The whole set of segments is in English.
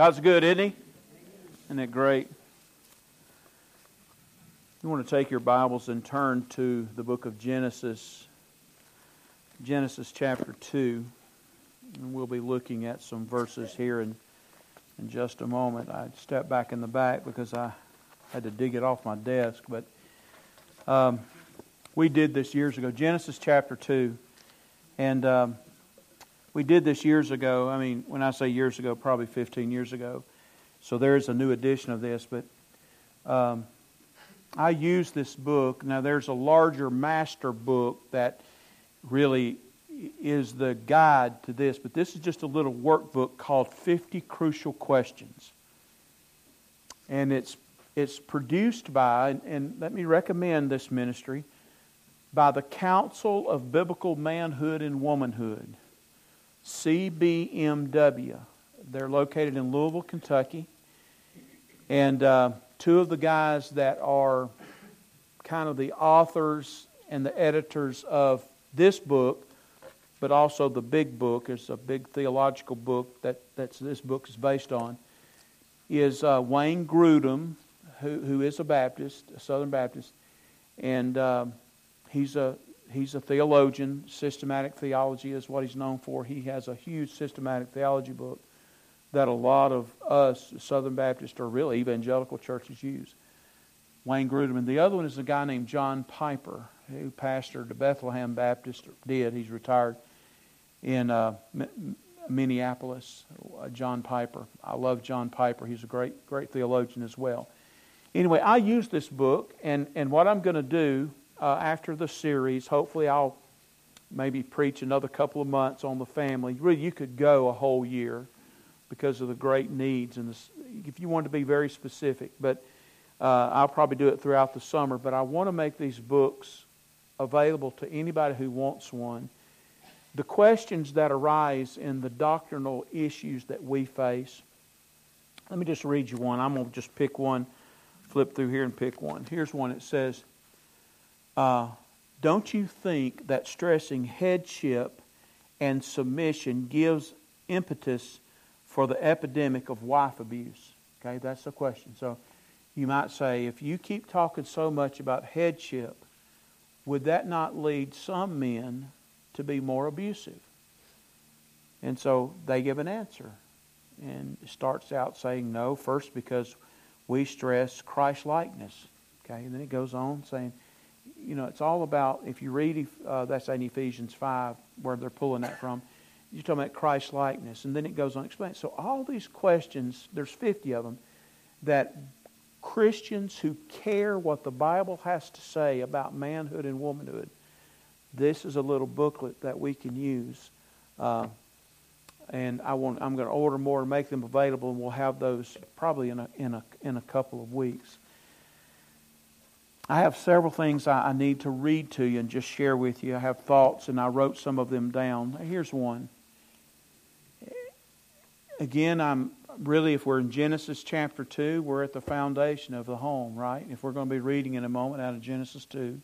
God's good, isn't He? Isn't it great? You want to take your Bibles and turn to the book of Genesis, Genesis chapter 2. And we'll be looking at some verses here in, in just a moment. I stepped back in the back because I had to dig it off my desk. But um, we did this years ago. Genesis chapter 2. And um, we did this years ago. I mean, when I say years ago, probably 15 years ago. So there is a new edition of this. But um, I use this book. Now, there's a larger master book that really is the guide to this, but this is just a little workbook called 50 Crucial Questions. And it's, it's produced by, and let me recommend this ministry, by the Council of Biblical Manhood and Womanhood, CBMW. They're located in Louisville, Kentucky. And uh, two of the guys that are kind of the authors and the editors of this book, but also the big book, is a big theological book that that's, this book is based on, is uh, Wayne Grudem, who, who is a Baptist, a Southern Baptist, and um, he's a he's a theologian. Systematic theology is what he's known for. He has a huge systematic theology book that a lot of us Southern Baptists or really evangelical churches use. Wayne Grudem. The other one is a guy named John Piper, who pastored the Bethlehem Baptist, did. He's retired in uh, Minneapolis. Uh, John Piper. I love John Piper. He's a great, great theologian as well. Anyway, I use this book, and, and what I'm going to do uh, after the series, hopefully I'll maybe preach another couple of months on the family. Really, you could go a whole year because of the great needs and this, if you want to be very specific. But uh, I'll probably do it throughout the summer. But I want to make these books available to anybody who wants one. The questions that arise in the doctrinal issues that we face. Let me just read you one. I'm going to just pick one, flip through here and pick one. Here's one. It says, uh, Don't you think that stressing headship and submission gives impetus for the epidemic of wife abuse? Okay, that's the question. So you might say, if you keep talking so much about headship, would that not lead some men to be more abusive? And so they give an answer. And starts out saying no, first because we stress Christ likeness. Okay, and then it goes on saying, you know, it's all about, if you read, uh, that's in Ephesians 5, where they're pulling that from, you're talking about Christ likeness. And then it goes on to explain. So all these questions, there's 50 of them, that Christians who care what the Bible has to say about manhood and womanhood, this is a little booklet that we can use. Uh, and I want, I'm going to order more and make them available, and we'll have those probably in a, in a, in a couple of weeks. I have several things I, need to read to you and just share with you. I have thoughts, and I wrote some of them down. Here's one. Again, I'm really, if we're in Genesis chapter 2, we're at the foundation of the home, right? If we're going to be reading in a moment out of Genesis 2,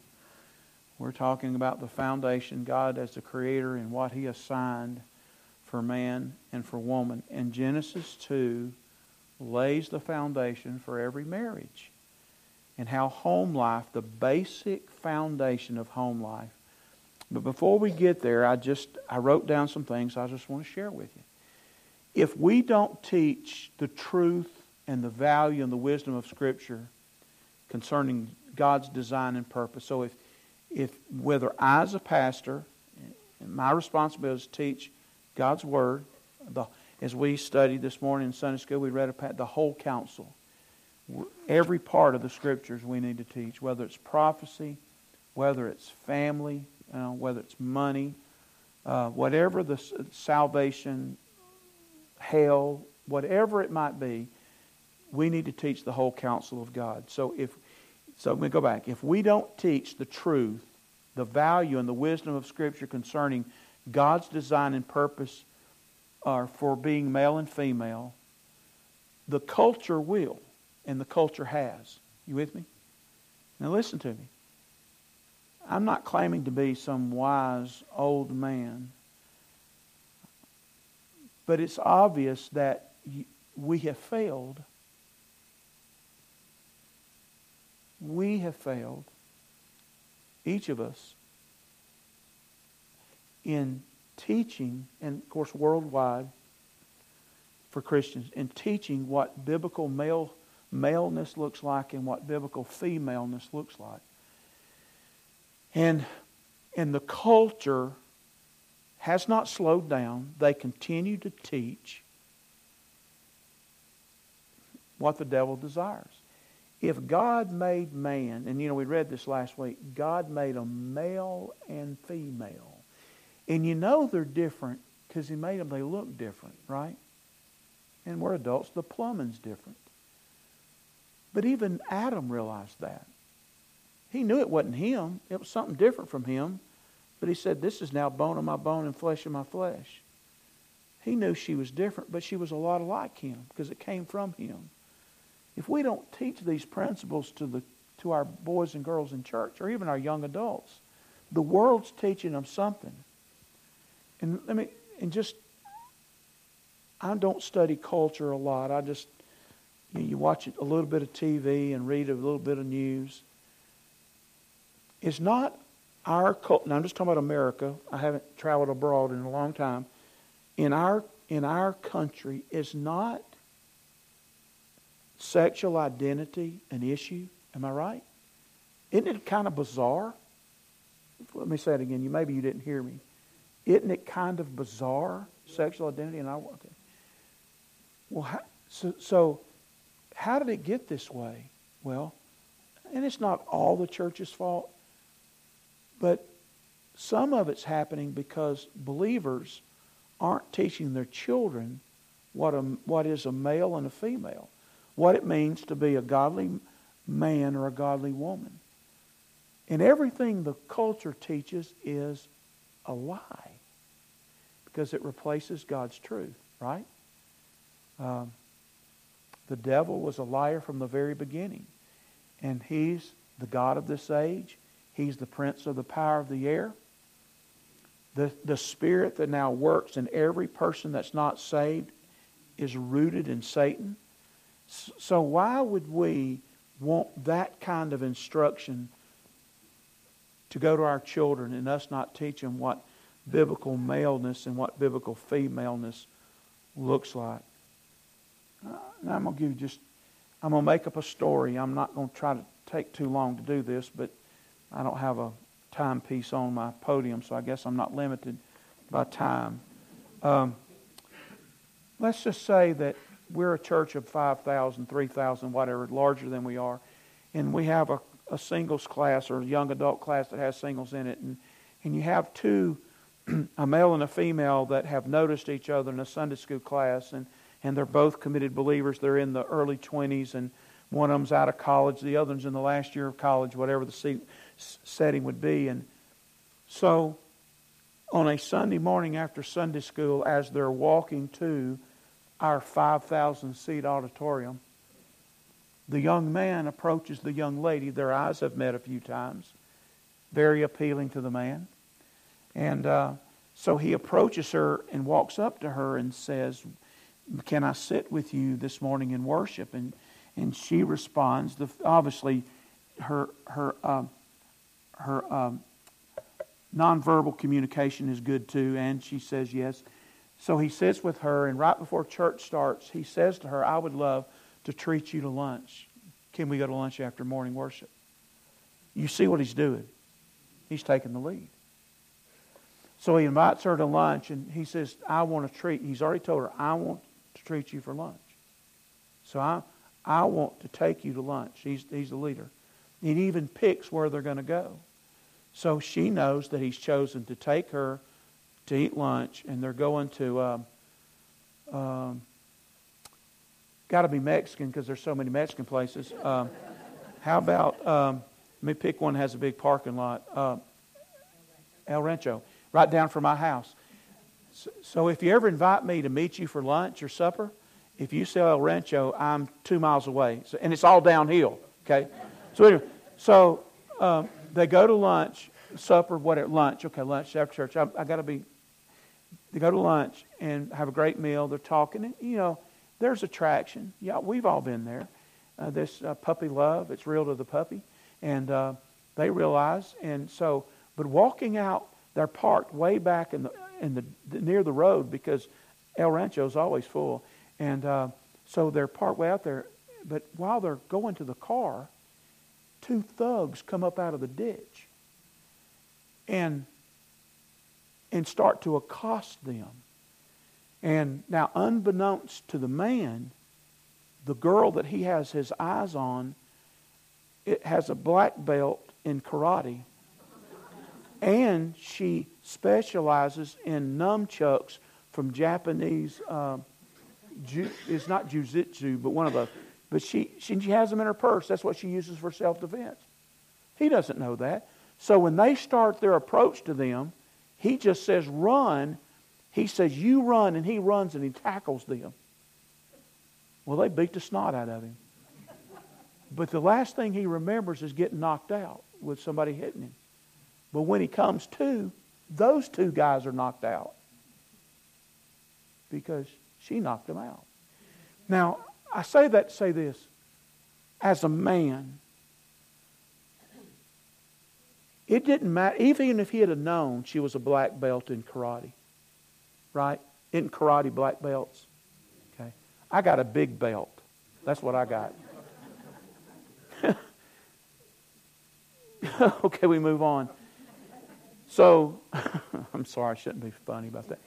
we're talking about the foundation, God as the creator and what he assigned for man and for woman. And Genesis 2 lays the foundation for every marriage and how home life, the basic foundation of home life. But before we get there, I just I wrote down some things I just want to share with you if we don't teach the truth and the value and the wisdom of Scripture concerning God's design and purpose, so if, if whether I as a pastor, my responsibility is to teach God's Word, the, as we studied this morning in Sunday school, we read about the whole counsel. Every part of the Scriptures we need to teach, whether it's prophecy, whether it's family, you know, whether it's money, uh, whatever the salvation hell, whatever it might be, we need to teach the whole counsel of God. So if so let me go back. If we don't teach the truth, the value and the wisdom of Scripture concerning God's design and purpose are for being male and female, the culture will, and the culture has. You with me? Now listen to me. I'm not claiming to be some wise old man but it's obvious that we have failed. We have failed, each of us, in teaching, and of course worldwide for Christians, in teaching what biblical male maleness looks like and what biblical femaleness looks like. And, and the culture has not slowed down. They continue to teach what the devil desires. If God made man, and you know, we read this last week, God made a male and female. And you know they're different because He made them, they look different, right? And we're adults, the plumbing's different. But even Adam realized that. He knew it wasn't him, it was something different from him. But he said, This is now bone of my bone and flesh of my flesh. He knew she was different, but she was a lot like him because it came from him. If we don't teach these principles to, the, to our boys and girls in church or even our young adults, the world's teaching them something. And let me, and just, I don't study culture a lot. I just, you, you watch a little bit of TV and read a little bit of news. It's not our culture. Now I'm just talking about America. I haven't traveled abroad in a long time. In our in our country is not sexual identity an issue. Am I right? Isn't it kind of bizarre? Let me say it again. You maybe you didn't hear me. Isn't it kind of bizarre sexual identity? And I okay. Well, how, so so how did it get this way? Well, and it's not all the church's fault. But some of it's happening because believers aren't teaching their children what, a, what is a male and a female, what it means to be a godly man or a godly woman. And everything the culture teaches is a lie because it replaces God's truth, right? Um, the devil was a liar from the very beginning, and he's the God of this age. He's the prince of the power of the air. The, the spirit that now works in every person that's not saved is rooted in Satan. So, why would we want that kind of instruction to go to our children and us not teach them what biblical maleness and what biblical femaleness looks like? I'm going to give you just, I'm going to make up a story. I'm not going to try to take too long to do this, but I don't have a timepiece on my podium, so I guess I'm not limited by time. Um, let's just say that we're a church of 5,000, 3,000, whatever, larger than we are, and we have a, a singles class or a young adult class that has singles in it, and, and you have two, a male and a female, that have noticed each other in a Sunday school class, and, and they're both committed believers. They're in the early 20s, and one of them's out of college, the other one's in the last year of college, whatever the setting would be. And so on a Sunday morning after Sunday school, as they're walking to our 5,000 seat auditorium, the young man approaches the young lady. Their eyes have met a few times. Very appealing to the man. And uh, so he approaches her and walks up to her and says, Can I sit with you this morning in worship? And, and she responds, the, obviously, her, her um, her um, nonverbal communication is good too, and she says yes. So he sits with her, and right before church starts, he says to her, I would love to treat you to lunch. Can we go to lunch after morning worship? You see what he's doing. He's taking the lead. So he invites her to lunch, and he says, I want to treat, he's already told her, I want treat you for lunch. So I, I want to take you to lunch. He's, he's the leader. He even picks where they're going to go. So she knows that he's chosen to take her to eat lunch, and they're going to. Um, um, Got to be Mexican because there's so many Mexican places. Um, how about um, let me pick one that has a big parking lot? Uh, El Rancho, right down from my house. So, if you ever invite me to meet you for lunch or supper, if you say El Rancho, I'm two miles away, so, and it's all downhill. Okay, so anyway, so um, they go to lunch, supper, what at lunch? Okay, lunch after church. I, I got to be. They go to lunch and have a great meal. They're talking, and you know, there's attraction. Yeah, we've all been there. Uh, this uh, puppy love, it's real to the puppy. And uh, they realize. And so, but walking out, they're parked way back in the, in the, near the road because El Rancho is always full. And uh, so they're parked way out there. But while they're going to the car, two thugs come up out of the ditch and, and start to accost them. And now, unbeknownst to the man, the girl that he has his eyes on it has a black belt in karate and she specializes in nunchucks from Japanese. Uh, ju- it's not jujitsu, but one of the. But she, she she has them in her purse. That's what she uses for self defense. He doesn't know that. So when they start their approach to them, he just says run. He says you run, and he runs and he tackles them. Well, they beat the snot out of him. But the last thing he remembers is getting knocked out with somebody hitting him. But when he comes to, those two guys are knocked out because she knocked them out. Now, I say that to say this. As a man, it didn't matter, even if he had known she was a black belt in karate, right? In karate, black belts. Okay. I got a big belt. That's what I got. okay, we move on. So, I'm sorry, I shouldn't be funny about that.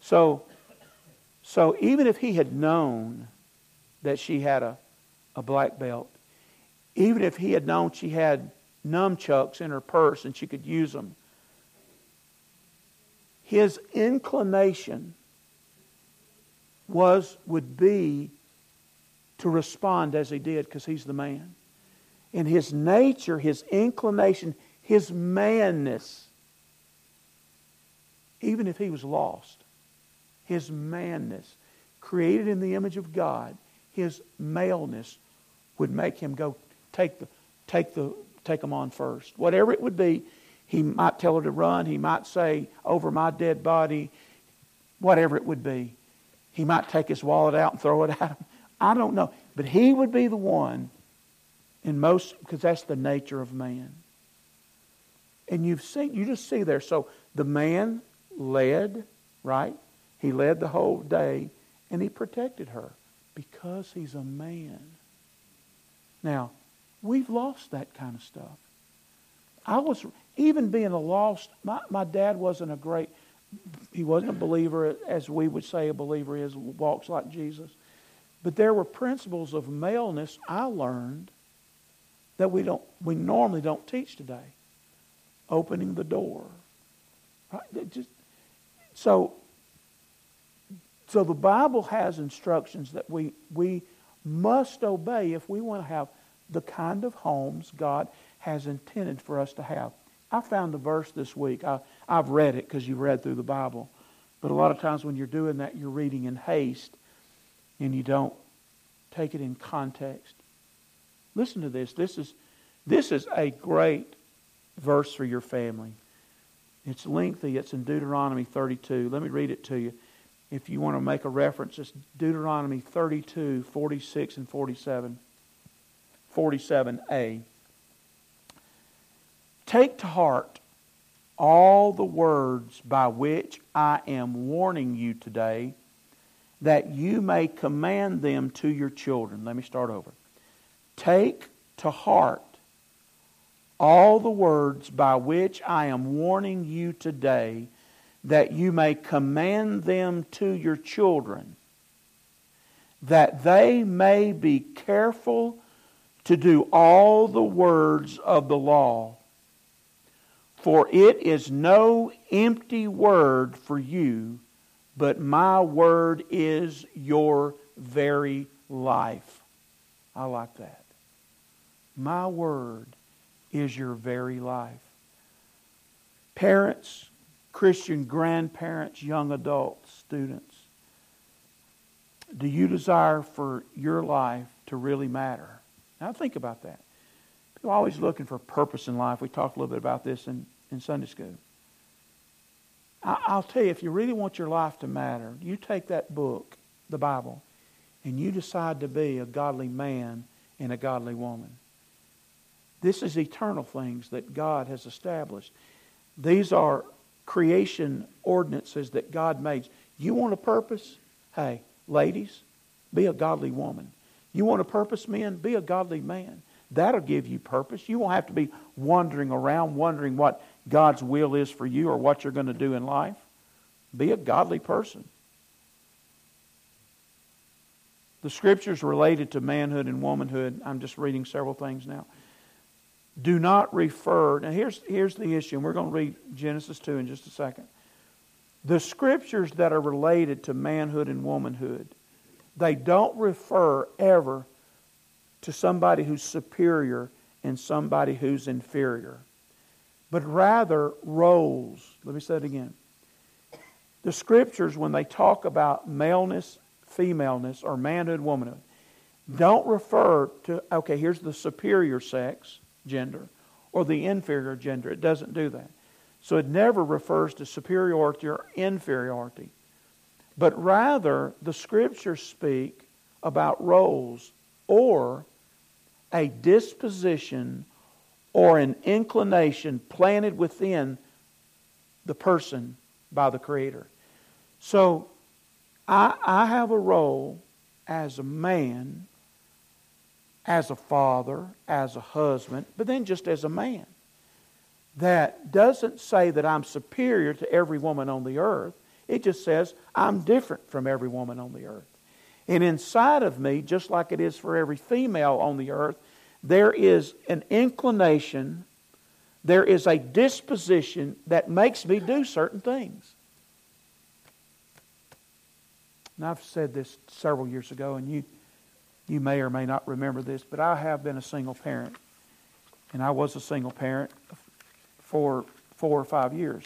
So, so even if he had known that she had a, a black belt, even if he had known she had nunchucks in her purse and she could use them, his inclination was would be to respond as he did because he's the man. In his nature, his inclination, his manness even if he was lost, his manness, created in the image of God, his maleness would make him go take the take the take them on first. Whatever it would be, he might tell her to run. He might say, "Over my dead body," whatever it would be. He might take his wallet out and throw it at him. I don't know, but he would be the one. In most, because that's the nature of man. And you've seen, you just see there. So the man led, right? He led the whole day and he protected her because he's a man. Now, we've lost that kind of stuff. I was, even being a lost, my, my dad wasn't a great, he wasn't a believer as we would say a believer is, walks like Jesus. But there were principles of maleness I learned that we don't, we normally don't teach today. Opening the door. Right? Just, so, so the Bible has instructions that we, we must obey if we want to have the kind of homes God has intended for us to have. I found a verse this week. I, I've read it because you've read through the Bible. But a lot of times when you're doing that, you're reading in haste and you don't take it in context. Listen to this. This is, this is a great verse for your family. It's lengthy. It's in Deuteronomy 32. Let me read it to you. If you want to make a reference, it's Deuteronomy 32, 46, and 47. 47a. Take to heart all the words by which I am warning you today, that you may command them to your children. Let me start over. Take to heart all the words by which I am warning you today, that you may command them to your children, that they may be careful to do all the words of the law. For it is no empty word for you, but my word is your very life. I like that. My word is your very life. Parents, Christian grandparents, young adults, students, do you desire for your life to really matter? Now think about that. People are always looking for purpose in life. We talked a little bit about this in, in Sunday school. I'll tell you, if you really want your life to matter, you take that book, the Bible, and you decide to be a godly man and a godly woman. This is eternal things that God has established. These are creation ordinances that God made. You want a purpose? Hey, ladies, be a godly woman. You want a purpose, men? Be a godly man. That'll give you purpose. You won't have to be wandering around wondering what God's will is for you or what you're going to do in life. Be a godly person. The scriptures related to manhood and womanhood, I'm just reading several things now, do not refer. Now, here's, here's the issue, and we're going to read Genesis 2 in just a second. The scriptures that are related to manhood and womanhood, they don't refer ever to somebody who's superior and somebody who's inferior, but rather roles. Let me say it again. The scriptures, when they talk about maleness, femaleness, or manhood, womanhood, don't refer to, okay, here's the superior sex, gender, or the inferior gender. It doesn't do that. So it never refers to superiority or inferiority. But rather, the scriptures speak about roles or a disposition or an inclination planted within the person by the Creator. So I, I have a role as a man, as a father, as a husband, but then just as a man. That doesn't say that I'm superior to every woman on the earth. It just says I'm different from every woman on the earth. And inside of me, just like it is for every female on the earth, there is an inclination, there is a disposition that makes me do certain things. And I've said this several years ago, and you, you may or may not remember this, but I have been a single parent. And I was a single parent for four or five years.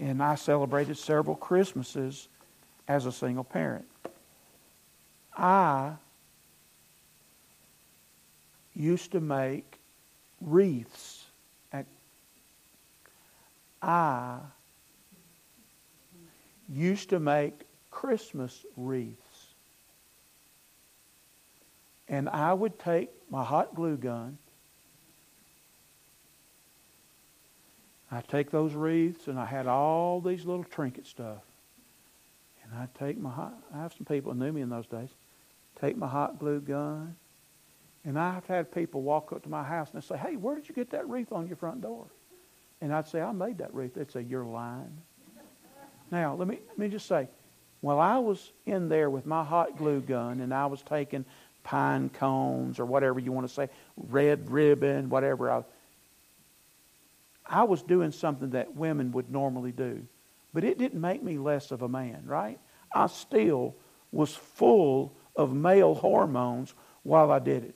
And I celebrated several Christmases as a single parent. I used to make wreaths. At, I used to make Christmas wreaths. And I would take my hot glue gun. I'd take those wreaths and I had all these little trinket stuff. And I'd take my hot, I have some people who knew me in those days, take my hot glue gun. And I've had people walk up to my house and say, hey, where did you get that wreath on your front door? And I'd say, I made that wreath. They'd say, you're lying. Now, let me, let me just say, while I was in there with my hot glue gun and I was taking pine cones or whatever you want to say, red ribbon, whatever, I, I was doing something that women would normally do. But it didn't make me less of a man, right? I still was full of male hormones while I did it.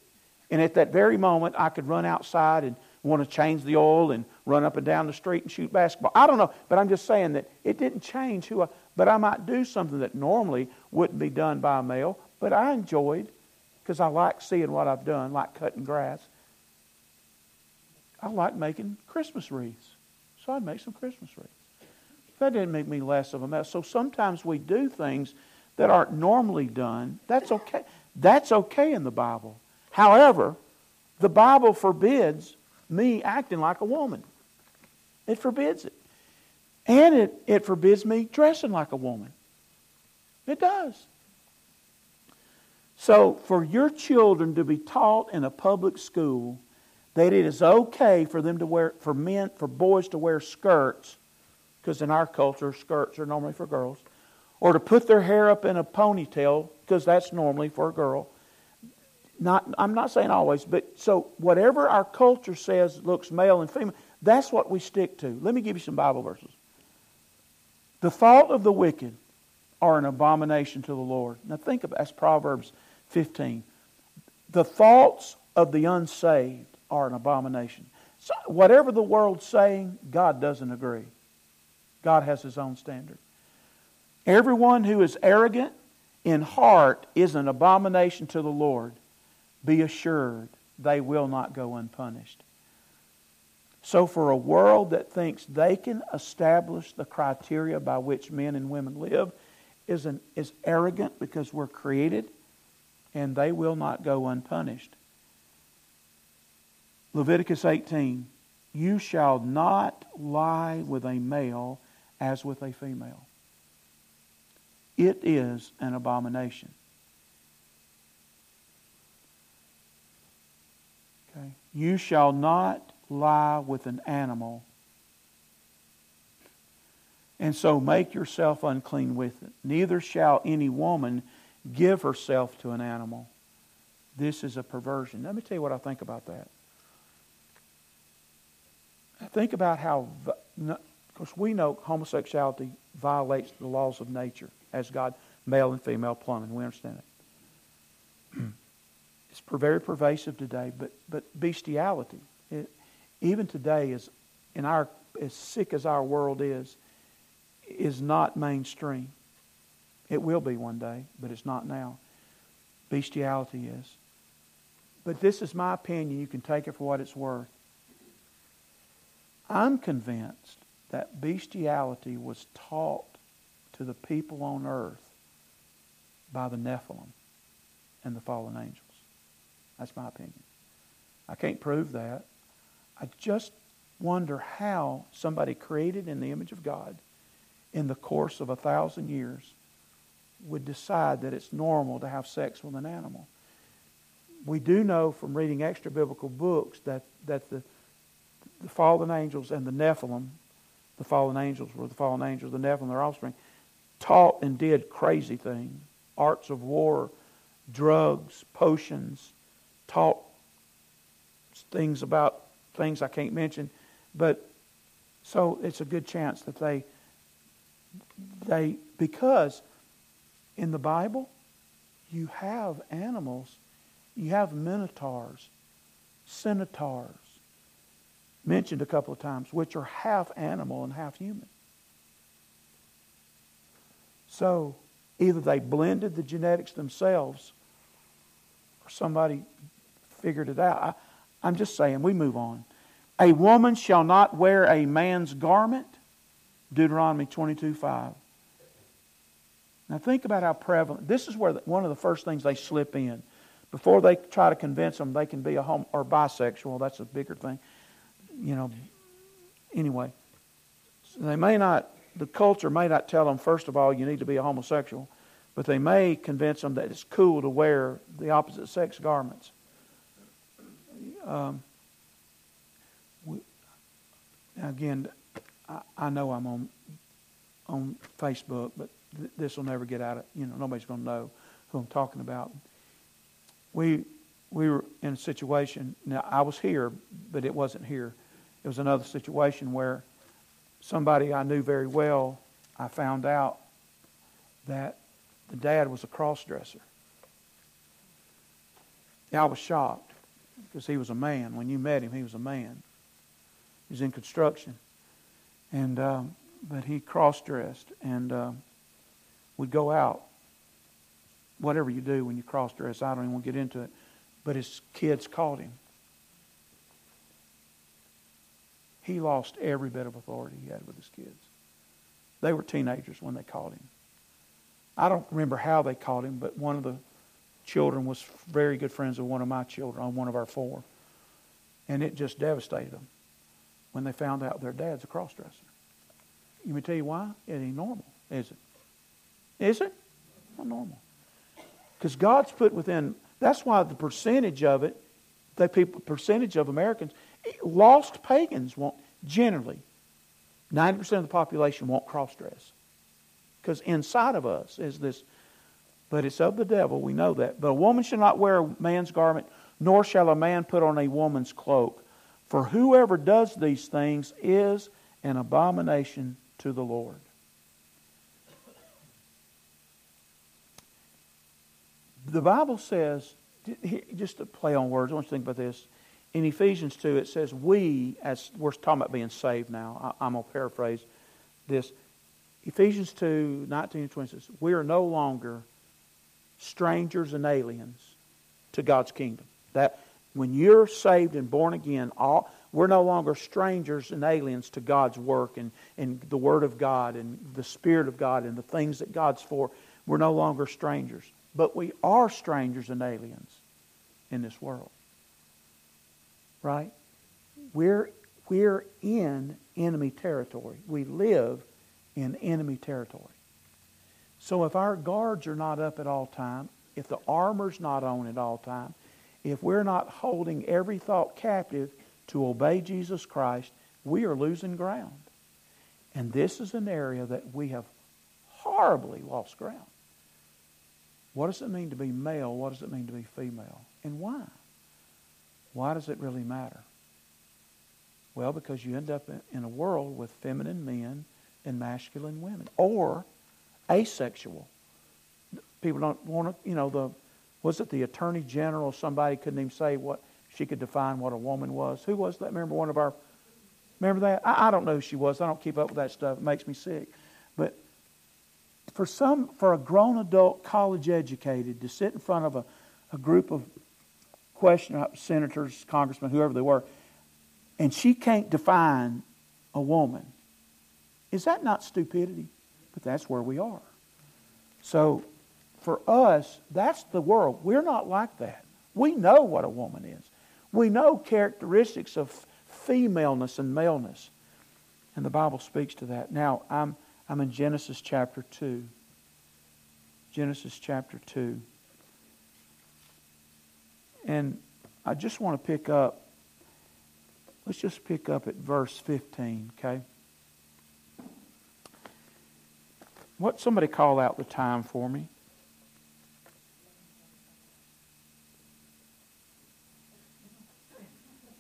And at that very moment, I could run outside and want to change the oil and run up and down the street and shoot basketball. I don't know, but I'm just saying that it didn't change who I. But I might do something that normally wouldn't be done by a male, but I enjoyed because I like seeing what I've done, like cutting grass. I like making Christmas wreaths. So I'd make some Christmas wreaths. That didn't make me less of a mess. So sometimes we do things that aren't normally done. That's okay. That's okay in the Bible. However, the Bible forbids me acting like a woman. It forbids it. And it, it forbids me dressing like a woman. It does. So, for your children to be taught in a public school that it is okay for them to wear, for men, for boys to wear skirts, because in our culture, skirts are normally for girls, or to put their hair up in a ponytail, because that's normally for a girl. Not, I'm not saying always, but so whatever our culture says looks male and female, that's what we stick to. Let me give you some Bible verses. The thought of the wicked are an abomination to the Lord. Now think about that's Proverbs 15. The thoughts of the unsaved are an abomination. So whatever the world's saying, God doesn't agree. God has his own standard. Everyone who is arrogant in heart is an abomination to the Lord. Be assured they will not go unpunished. So, for a world that thinks they can establish the criteria by which men and women live, is, an, is arrogant because we're created, and they will not go unpunished. Leviticus 18 You shall not lie with a male as with a female. It is an abomination. Okay. You shall not lie with an animal and so make yourself unclean with it. Neither shall any woman give herself to an animal. This is a perversion. Let me tell you what I think about that. I think about how, because we know homosexuality violates the laws of nature as God, male and female plumbing. We understand it. it's very pervasive today, but, but bestiality, it, even today, is in our as sick as our world is, is not mainstream. It will be one day, but it's not now. Bestiality is. But this is my opinion. You can take it for what it's worth. I'm convinced that bestiality was taught to the people on earth by the Nephilim and the fallen angels. That's my opinion. I can't prove that. I just wonder how somebody created in the image of God in the course of a thousand years would decide that it's normal to have sex with an animal. We do know from reading extra biblical books that, that the, the fallen angels and the Nephilim, the fallen angels were the fallen angels, the Nephilim, their offspring, taught and did crazy things arts of war, drugs, potions, taught things about things I can't mention. But so it's a good chance that they they because in the Bible you have animals, you have minotaurs, centaurs, mentioned a couple of times, which are half animal and half human. So either they blended the genetics themselves or somebody figured it out. I, am just saying, we move on. A woman shall not wear a man's garment Deuteronomy 22 5. Now think about how prevalent. This is where the, one of the first things they slip in. Before they try to convince them they can be a home or bisexual, that's a bigger thing. You know, anyway. So they may not, the culture may not tell them, first of all, you need to be a homosexual, but they may convince them that it's cool to wear the opposite sex garments. Um, we, again, I, I know I'm on on Facebook, but th- this will never get out of you know nobody's going to know who I'm talking about. We we were in a situation. Now I was here, but it wasn't here. It was another situation where somebody I knew very well. I found out that the dad was a cross-dresser. I was shocked because he was a man. When you met him, he was a man. He was in construction. And um, but he cross dressed and uh, would go out. Whatever you do when you cross dress, I don't even want to get into it. But his kids caught him. He lost every bit of authority he had with his kids. They were teenagers when they caught him. I don't remember how they caught him, but one of the children was very good friends with one of my children on one of our four. And it just devastated them when they found out their dad's a cross dresser. Let me tell you why? It ain't normal, is it? Is it? Not normal. Because God's put within, that's why the percentage of it, the people, percentage of Americans, lost pagans won't, generally, 90% of the population won't cross dress. Because inside of us is this, but it's of the devil, we know that. But a woman shall not wear a man's garment, nor shall a man put on a woman's cloak. For whoever does these things is an abomination to the Lord. The Bible says, just to play on words, I want you to think about this. In Ephesians 2, it says, We, as we're talking about being saved now, I, am going to paraphrase this. Ephesians 2, 19 and 20 says, We are no longer strangers and aliens to God's kingdom. That when you're saved and born again, all We're no longer strangers and aliens to God's work and, and the Word of God and the Spirit of God and the things that God's for. We're no longer strangers. But we are strangers and aliens in this world. Right? We're, we're in enemy territory. We live in enemy territory. So if our guards are not up at all time, if the armor's not on at all time, if we're not holding every thought captive to obey Jesus Christ, we are losing ground. And this is an area that we have horribly lost ground. What does it mean to be male? What does it mean to be female? And why? Why does it really matter? Well, because you end up in a world with feminine men and masculine women, or asexual. People don't want to, you know, the was it the attorney general? Somebody couldn't even say what she could define what a woman was. Who was that? Remember one of our. Remember that? I, I don't know who she was. I don't keep up with that stuff. It makes me sick. For some, for a grown adult, college educated, to sit in front of a, a group of question senators, congressmen, whoever they were, and she can't define a woman. Is that not stupidity? But that's where we are. So for us, that's the world. We're not like that. We know what a woman is. We know characteristics of femaleness and maleness. And the Bible speaks to that. Now, I'm, I'm in Genesis chapter 2. Genesis chapter 2. And I just want to pick up, let's just pick up at verse 15, okay? What somebody call out the time for me?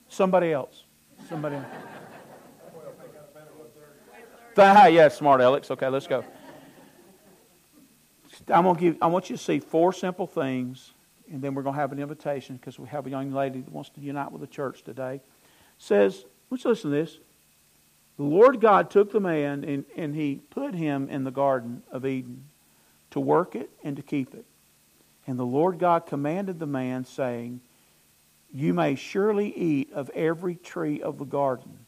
Somebody else. Somebody else. Ah, yeah, smart Alex. Okay, let's go. I'm gonna give. I want you to see four simple things and then we're going to have an invitation because we have a young lady that wants to unite with the church today. Says, let's listen to this. The Lord God took the man and, and he put him in the Garden of Eden to work it and to keep it. And the Lord God commanded the man, saying, You may surely eat of every tree of the garden,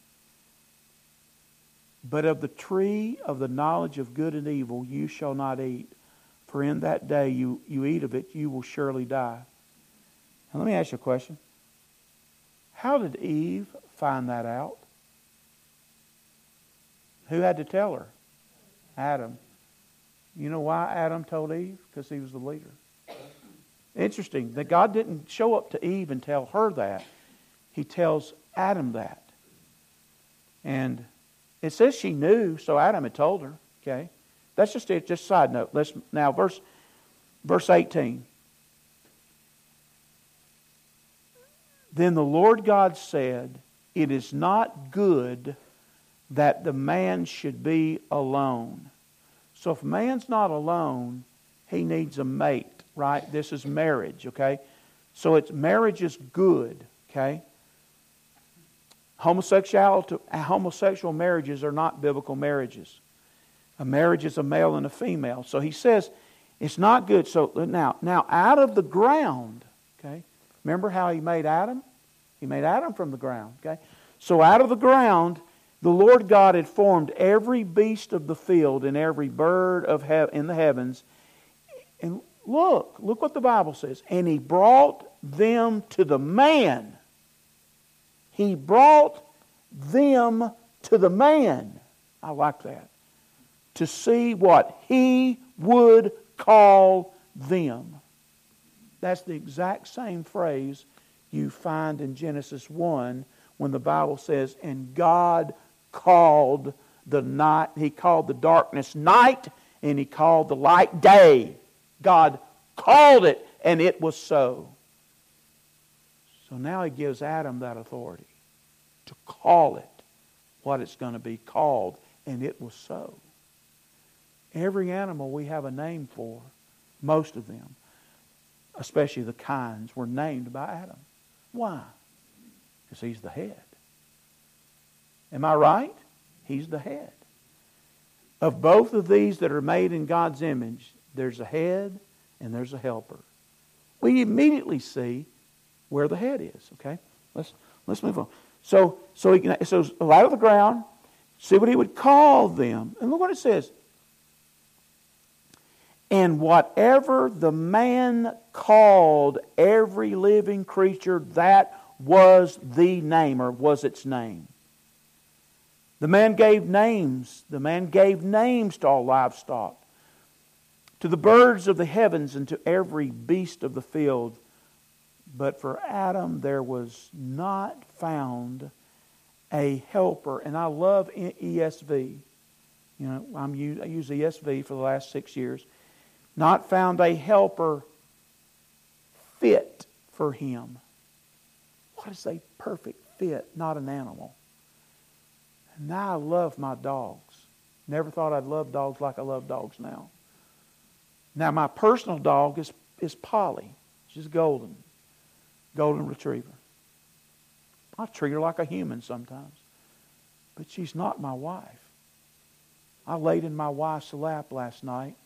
but of the tree of the knowledge of good and evil you shall not eat for in that day you, you eat of it, you will surely die. Now, let me ask you a question. How did Eve find that out? Who had to tell her? Adam. You know why Adam told Eve? Because he was the leader. Interesting that God didn't show up to Eve and tell her that. He tells Adam that. And it says she knew, so Adam had told her. Okay? That's just it, just side note. Let's now verse verse 18. Then the Lord God said, It is not good that the man should be alone. So if man's not alone, he needs a mate, right? This is marriage, okay? So it's marriage is good, okay? Homosexuality, homosexual marriages are not biblical marriages. A marriage is a male and a female. So he says it's not good. So now, now out of the ground, okay? Remember how he made Adam? He made Adam from the ground, okay? So out of the ground, the Lord God had formed every beast of the field and every bird of he- in the heavens. And look, look what the Bible says. And he brought them to the man. He brought them to the man. I like that to see what he would call them. That's the exact same phrase you find in Genesis 1 when the Bible says, And God called the night, He called the darkness night, and He called the light day. God called it, and it was so. So now He gives Adam that authority to call it what it's going to be called, and it was so. Every animal we have a name for, most of them, especially the kinds, were named by Adam. Why? Because he's the head. Am I right? He's the head. Of both of these that are made in God's image, there's a head and there's a helper. We immediately see where the head is, okay? Let's, let's move on. So, so, he so out of the ground, see what he would call them. And look what it says. And whatever the man called every living creature, that was the name, or was its name. The man gave names. The man gave names to all livestock, to the birds of the heavens, and to every beast of the field. But for Adam there was not found a helper. And I love ESV. You know, I'm, I use ESV for the last six years. Not found a helper fit for him. What is a perfect fit? Not an animal. And now I love my dogs. Never thought I'd love dogs like I love dogs now. Now my personal dog is, is Polly. She's golden golden retriever. I treat her like a human sometimes, but she's not my wife. I laid in my wife's lap last night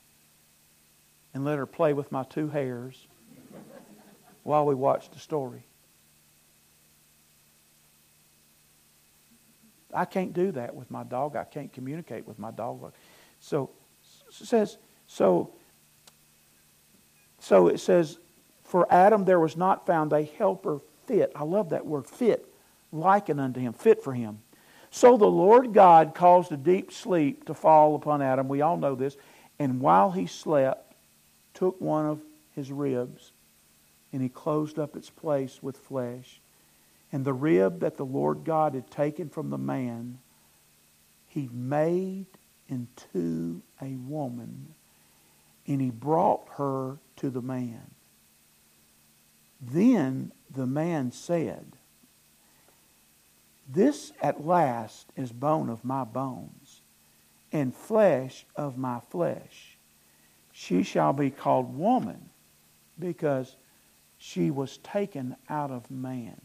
and let her play with my two hairs while we watched the story. I can't do that with my dog. I can't communicate with my dog. So says so so it says for Adam there was not found a helper fit. I love that word, fit, likened unto him, fit for him. So the Lord God caused a deep sleep to fall upon Adam. We all know this. And while he slept, took one of his ribs and he closed up its place with flesh. And the rib that the Lord God had taken from the man, he made into a woman and he brought her to the man. Then the man said, This at last is bone of my bones and flesh of my flesh. She shall be called woman because she was taken out of man.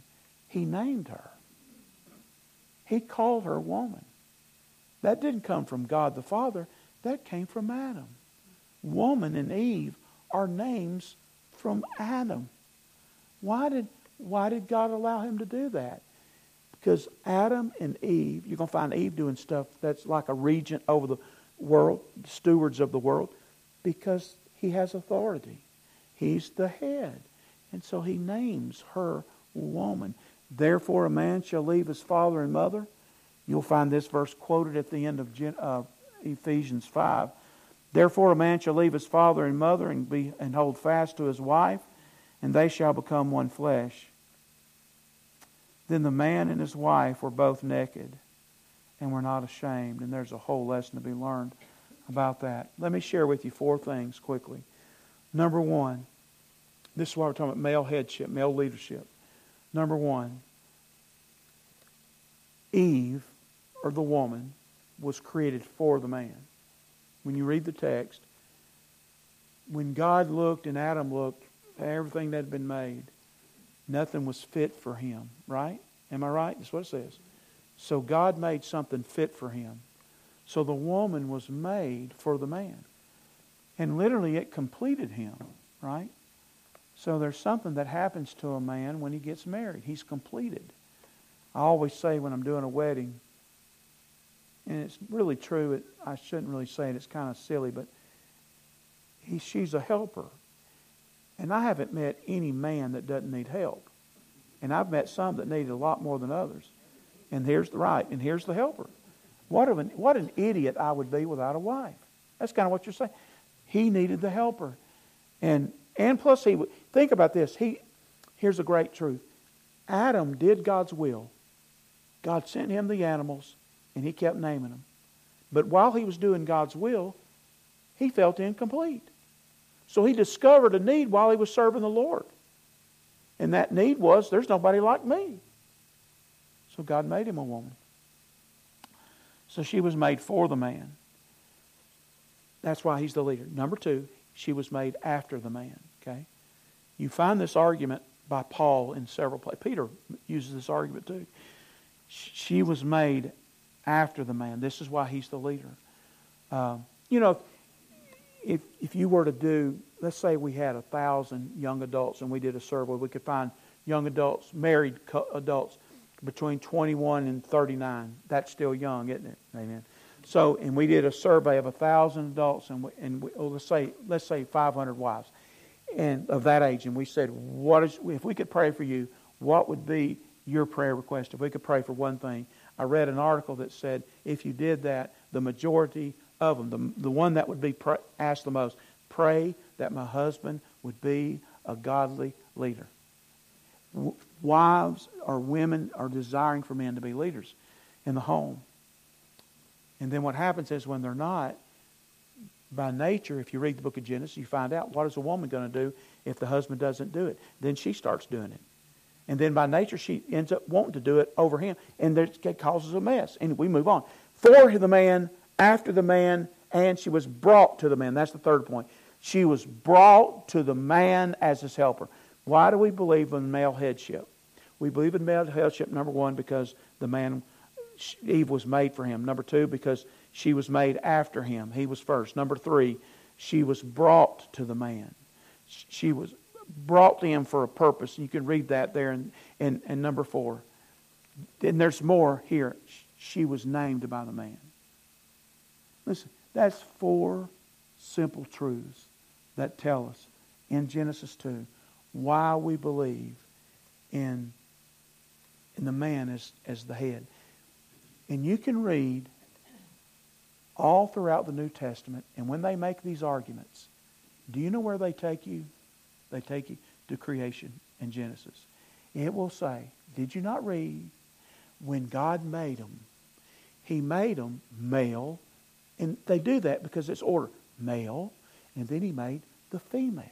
He named her. He called her woman. That didn't come from God the Father. That came from Adam. Woman and Eve are names from Adam. Why did, why did God allow him to do that? Because Adam and Eve, you're going to find Eve doing stuff that's like a regent over the world, stewards of the world, because he has authority. He's the head. And so he names her woman. Therefore, a man shall leave his father and mother. You'll find this verse quoted at the end of uh, Ephesians 5. Therefore, a man shall leave his father and mother and, be, and hold fast to his wife, and they shall become one flesh. Then the man and his wife were both naked and were not ashamed. And there's a whole lesson to be learned about that. Let me share with you four things quickly. Number one, this is why we're talking about male headship, male leadership. Number one, Eve, or the woman, was created for the man. When you read the text, when God looked and Adam looked, everything that had been made, nothing was fit for him, right? Am I right? That's what it says. So God made something fit for him. So the woman was made for the man. And literally it completed him, right? So there's something that happens to a man when he gets married. He's completed. I always say when I'm doing a wedding, and it's really true, it, I shouldn't really say it, it's kind of silly, but he, she's a helper. And I haven't met any man that doesn't need help. And I've met some that need a lot more than others. And here's the right, and here's the helper. What, an, what an idiot I would be without a wife. That's kind of what you're saying. He needed the helper. And and plus he think about this. He here's a great truth. Adam did God's will. God sent him the animals, and he kept naming them. But while he was doing God's will, he felt incomplete. So he discovered a need while he was serving the Lord. And that need was there's nobody like me. So God made him a woman. So she was made for the man. That's why he's the leader. Number two, she was made after the man. Okay? You find this argument by Paul in several places. Peter uses this argument too. She was made after the man. This is why he's the leader. Um, you know, if, if you were to do, let's say we had a thousand young adults and we did a survey, we could find young adults, married adults between 21 and 39. That's still young, isn't it? Amen. So, and we did a survey of a thousand adults, and, we, and we, oh, let's say let's say 500 wives, and of that age, and we said, what is if we could pray for you? What would be your prayer request if we could pray for one thing? I read an article that said if you did that, the majority of them, the, the one that would be asked the most, pray that my husband would be a godly leader. Wives or women are desiring for men to be leaders in the home. And then what happens is when they're not, by nature, if you read the book of Genesis, you find out what is a woman going to do if the husband doesn't do it. Then she starts doing it. And then by nature, she ends up wanting to do it over him. And it causes a mess. And we move on. For the man, after the man, and she was brought to the man. That's the third point. She was brought to the man as his helper. Why do we believe in male headship? We believe in male headship, number one, because the man, Eve was made for him. Number two, because she was made after him. He was first. Number three, she was brought to the man. She was brought to him for a purpose. You can read that there in, in number four. And there's more here. She was named by the man. Listen, that's four simple truths that tell us in Genesis 2 why we believe in, in the man as, as the head. And you can read all throughout the New Testament, and when they make these arguments, do you know where they take you? They take you to creation in Genesis. It will say, Did you not read? When God made them, He made them male. And they do that because it's order male, and then He made the female.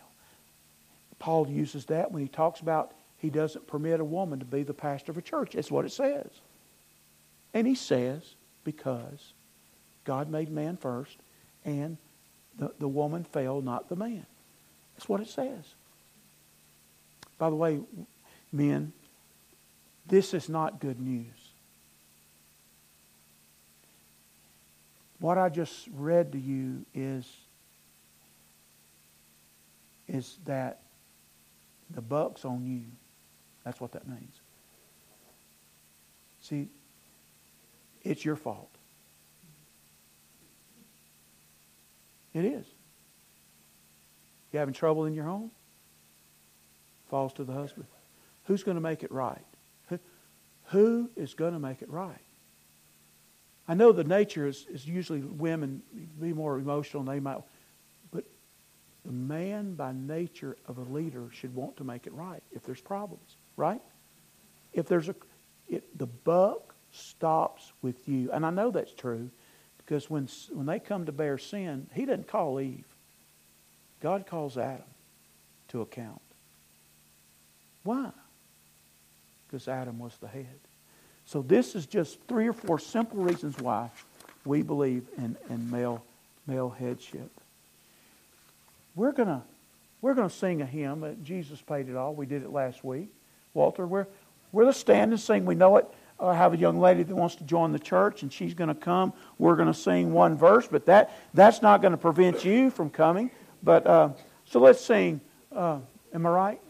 Paul uses that when he talks about he doesn't permit a woman to be the pastor of a church. That's what it says. And he says, because God made man first, and the, the woman fell, not the man. That's what it says. By the way, men, this is not good news. What I just read to you is, is that the buck's on you. That's what that means. See, it's your fault. It is. You having trouble in your home? Falls to the husband. Who's going to make it right? Who is going to make it right? I know the nature is, is usually women be more emotional and they might but the man, by nature of a leader, should want to make it right if there's problems, right? If there's a, it, the buck stops with you. And I know that's true because when, when they come to bear sin, he doesn't call Eve. God calls Adam to account. Why? Because Adam was the head. So this is just three or four simple reasons why we believe in, in male, male headship. We're going we're to sing a hymn. Jesus paid it all. We did it last week. Walter, we're, we're going to stand and sing. We know it. I have a young lady that wants to join the church, and she's going to come. We're going to sing one verse, but that, that's not going to prevent you from coming. But uh, so let's sing. Uh, am I right?